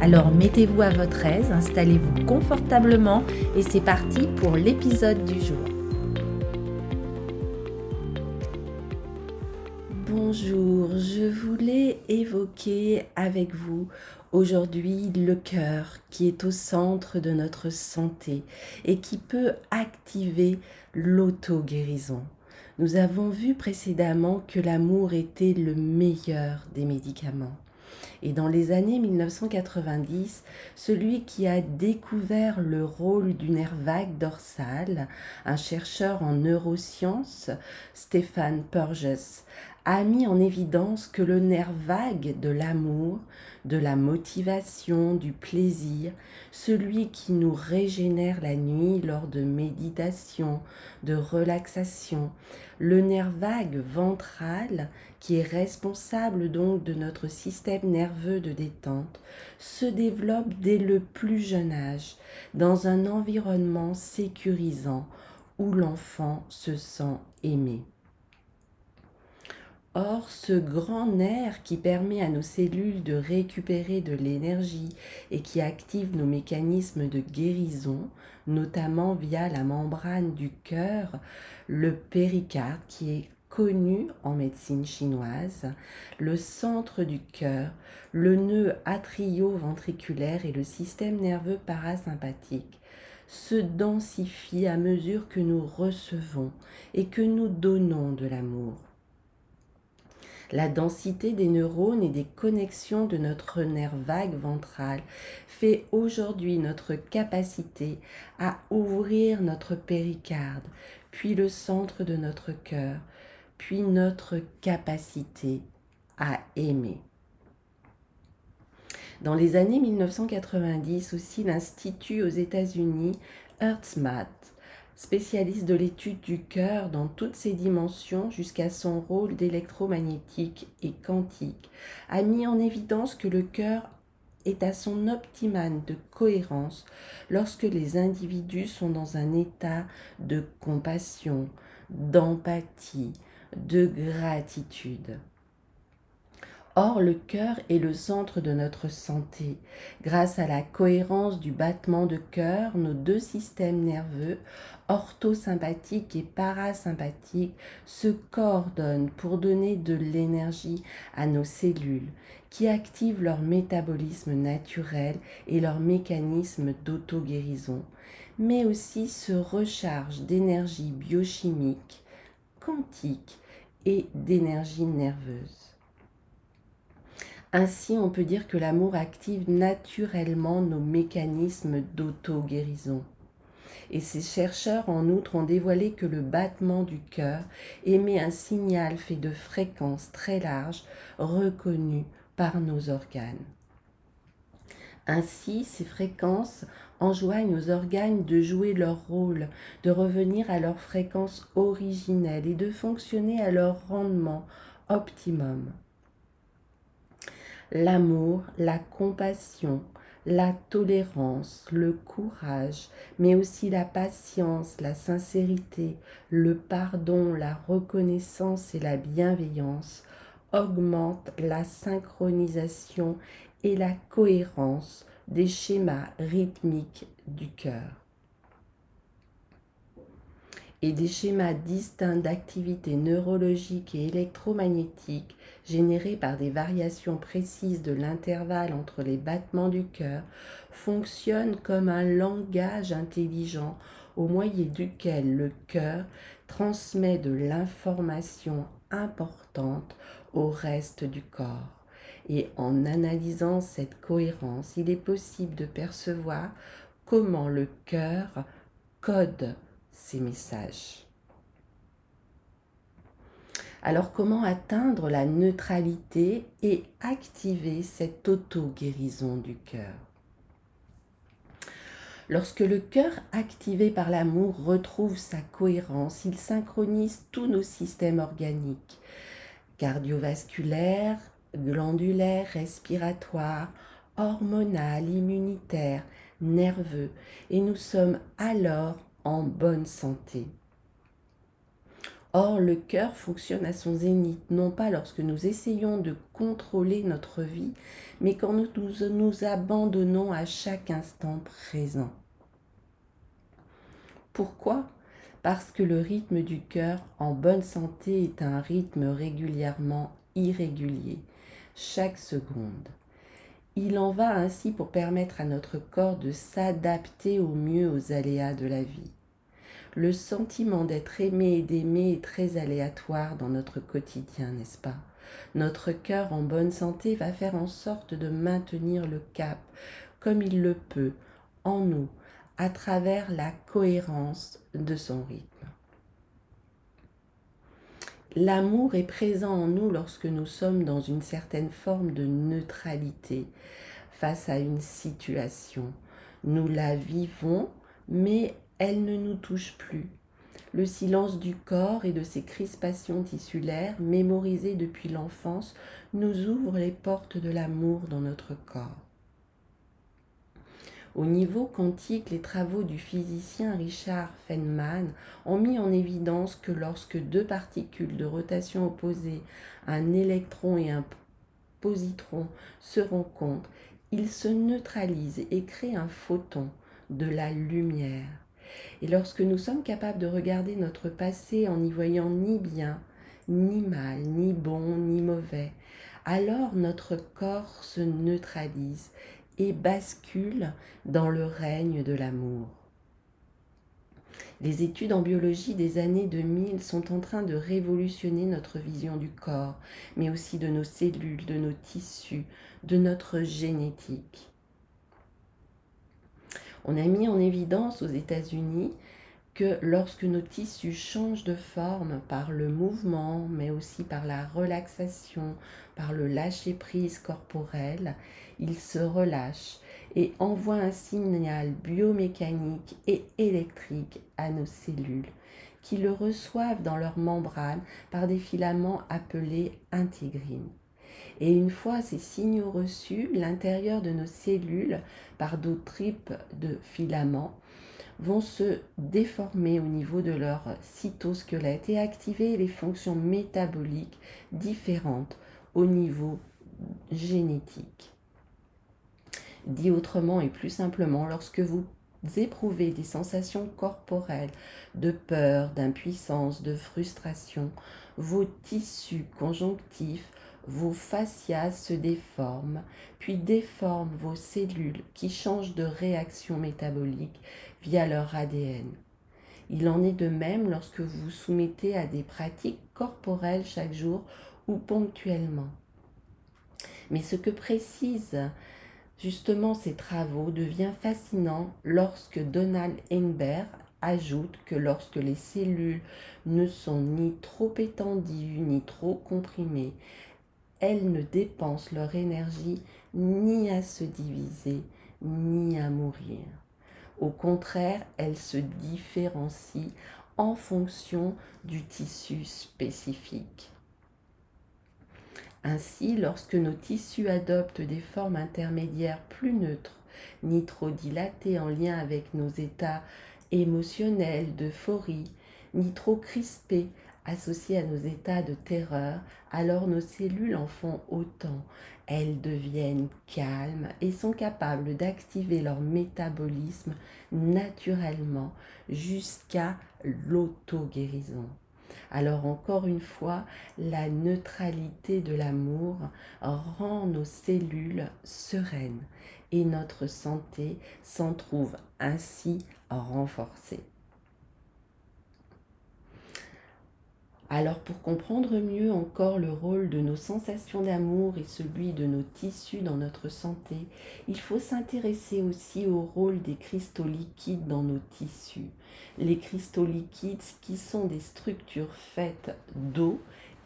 Alors mettez-vous à votre aise, installez-vous confortablement et c'est parti pour l'épisode du jour. Bonjour, je voulais évoquer avec vous aujourd'hui le cœur qui est au centre de notre santé et qui peut activer l'auto-guérison. Nous avons vu précédemment que l'amour était le meilleur des médicaments. Et dans les années 1990, celui qui a découvert le rôle du nerf vague dorsal, un chercheur en neurosciences, Stéphane Purges, a mis en évidence que le nerf vague de l'amour, de la motivation, du plaisir, celui qui nous régénère la nuit lors de méditation, de relaxation, le nerf vague ventral qui est responsable donc de notre système nerveux de détente, se développe dès le plus jeune âge dans un environnement sécurisant où l'enfant se sent aimé. Or, ce grand nerf qui permet à nos cellules de récupérer de l'énergie et qui active nos mécanismes de guérison, notamment via la membrane du cœur, le péricarde qui est connu en médecine chinoise, le centre du cœur, le nœud atrio-ventriculaire et le système nerveux parasympathique se densifient à mesure que nous recevons et que nous donnons de l'amour. La densité des neurones et des connexions de notre nerf vague ventral fait aujourd'hui notre capacité à ouvrir notre péricarde, puis le centre de notre cœur, puis notre capacité à aimer. Dans les années 1990 aussi, l'Institut aux États-Unis, HeartMath, spécialiste de l'étude du cœur dans toutes ses dimensions jusqu'à son rôle d'électromagnétique et quantique, a mis en évidence que le cœur est à son optimum de cohérence lorsque les individus sont dans un état de compassion, d'empathie, de gratitude. Or, le cœur est le centre de notre santé. Grâce à la cohérence du battement de cœur, nos deux systèmes nerveux, orthosympathique et parasympathique, se coordonnent pour donner de l'énergie à nos cellules, qui activent leur métabolisme naturel et leur mécanisme d'auto-guérison, mais aussi se rechargent d'énergie biochimique, quantique et d'énergie nerveuse. Ainsi, on peut dire que l'amour active naturellement nos mécanismes d'auto-guérison. Et ces chercheurs, en outre, ont dévoilé que le battement du cœur émet un signal fait de fréquences très larges, reconnues par nos organes. Ainsi, ces fréquences enjoignent aux organes de jouer leur rôle, de revenir à leur fréquence originelle et de fonctionner à leur rendement optimum l'amour, la compassion, la tolérance, le courage, mais aussi la patience, la sincérité, le pardon, la reconnaissance et la bienveillance augmentent la synchronisation et la cohérence des schémas rythmiques du cœur et des schémas distincts d'activité neurologique et électromagnétique générés par des variations précises de l'intervalle entre les battements du cœur fonctionnent comme un langage intelligent au moyen duquel le cœur transmet de l'information importante au reste du corps. Et en analysant cette cohérence, il est possible de percevoir comment le cœur code ces messages. Alors comment atteindre la neutralité et activer cette auto-guérison du cœur? Lorsque le cœur activé par l'amour retrouve sa cohérence, il synchronise tous nos systèmes organiques, cardiovasculaires, glandulaires, respiratoires, hormonal, immunitaire, nerveux, et nous sommes alors en bonne santé. Or, le cœur fonctionne à son zénith, non pas lorsque nous essayons de contrôler notre vie, mais quand nous nous, abandonnons à chaque instant présent. Pourquoi? Parce que le rythme du cœur en bonne santé est un rythme régulièrement irrégulier, chaque seconde. Il en va ainsi pour permettre à notre corps de s'adapter au mieux aux aléas de la vie. Le sentiment d'être aimé et d'aimer est très aléatoire dans notre quotidien, n'est-ce pas? Notre cœur en bonne santé va faire en sorte de maintenir le cap comme il le peut en nous à travers la cohérence de son rythme. L'amour est présent en nous lorsque nous sommes dans une certaine forme de neutralité face à une situation. Nous la vivons, mais elle ne nous touche plus. Le silence du corps et de ses crispations tissulaires, mémorisées depuis l'enfance, nous ouvre les portes de l'amour dans notre corps. Au niveau quantique, les travaux du physicien Richard Feynman ont mis en évidence que lorsque deux particules de rotation opposées, un électron et un positron, se rencontrent, ils se neutralisent et créent un photon, de la lumière. Et lorsque nous sommes capables de regarder notre passé en n'y voyant ni bien, ni mal, ni bon, ni mauvais, alors notre corps se neutralise et bascule dans le règne de l'amour. Les études en biologie des années 2000 sont en train de révolutionner notre vision du corps, mais aussi de nos cellules, de nos tissus, de notre génétique. On a mis en évidence aux États-Unis que lorsque nos tissus changent de forme par le mouvement, mais aussi par la relaxation, par le lâcher-prise corporel, ils se relâchent et envoient un signal biomécanique et électrique à nos cellules qui le reçoivent dans leur membrane par des filaments appelés intégrines. Et une fois ces signaux reçus, l'intérieur de nos cellules, par d'autres types de filaments, vont se déformer au niveau de leur cytosquelette et activer les fonctions métaboliques différentes au niveau génétique. Dit autrement et plus simplement, lorsque vous éprouvez des sensations corporelles de peur, d'impuissance, de frustration, vos tissus conjonctifs vos fascias se déforment, puis déforment vos cellules qui changent de réaction métabolique via leur ADN. Il en est de même lorsque vous vous soumettez à des pratiques corporelles chaque jour ou ponctuellement. Mais ce que précisent justement ces travaux devient fascinant lorsque Donald Engberg ajoute que lorsque les cellules ne sont ni trop étendues ni trop comprimées, elles ne dépensent leur énergie ni à se diviser, ni à mourir. Au contraire, elles se différencient en fonction du tissu spécifique. Ainsi, lorsque nos tissus adoptent des formes intermédiaires plus neutres, ni trop dilatées en lien avec nos états émotionnels d'euphorie, ni trop crispés associées à nos états de terreur, alors nos cellules en font autant. Elles deviennent calmes et sont capables d'activer leur métabolisme naturellement jusqu'à l'auto-guérison. Alors encore une fois, la neutralité de l'amour rend nos cellules sereines et notre santé s'en trouve ainsi renforcée. Alors pour comprendre mieux encore le rôle de nos sensations d'amour et celui de nos tissus dans notre santé, il faut s'intéresser aussi au rôle des cristaux liquides dans nos tissus. Les cristaux liquides qui sont des structures faites d'eau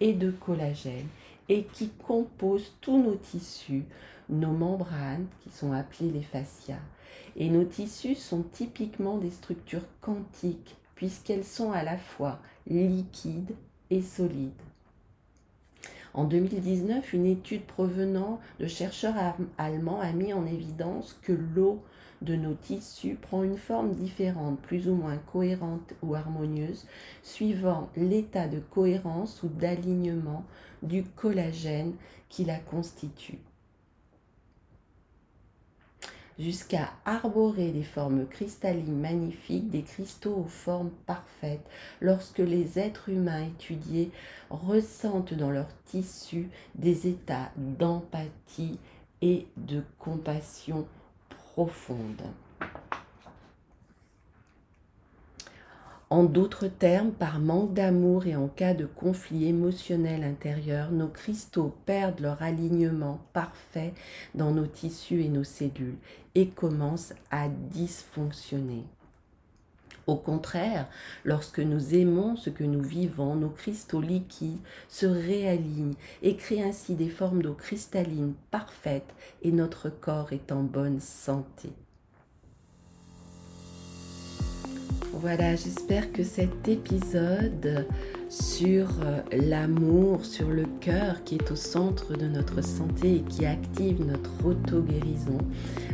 et de collagène et qui composent tous nos tissus, nos membranes qui sont appelées les fascias. Et nos tissus sont typiquement des structures quantiques puisqu'elles sont à la fois liquides et solides. En 2019, une étude provenant de chercheurs allemands a mis en évidence que l'eau de nos tissus prend une forme différente, plus ou moins cohérente ou harmonieuse, suivant l'état de cohérence ou d'alignement du collagène qui la constitue jusqu'à arborer des formes cristallines magnifiques, des cristaux aux formes parfaites, lorsque les êtres humains étudiés ressentent dans leur tissu des états d'empathie et de compassion profonde. En d'autres termes, par manque d'amour et en cas de conflit émotionnel intérieur, nos cristaux perdent leur alignement parfait dans nos tissus et nos cellules et commencent à dysfonctionner. Au contraire, lorsque nous aimons ce que nous vivons, nos cristaux liquides se réalignent et créent ainsi des formes d'eau cristalline parfaites et notre corps est en bonne santé. Voilà, j'espère que cet épisode sur euh, l'amour, sur le cœur qui est au centre de notre santé et qui active notre auto-guérison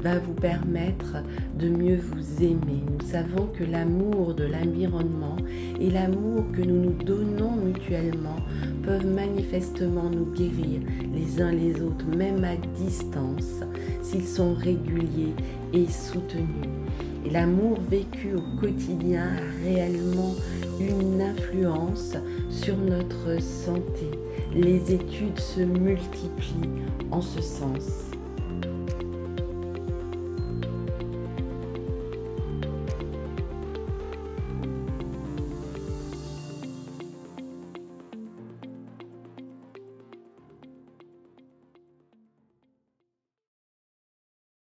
va vous permettre de mieux vous aimer. Nous savons que l'amour de l'environnement et l'amour que nous nous donnons mutuellement peuvent manifestement nous guérir les uns les autres, même à distance, s'ils sont réguliers et soutenus l'amour vécu au quotidien a réellement une influence sur notre santé. Les études se multiplient en ce sens.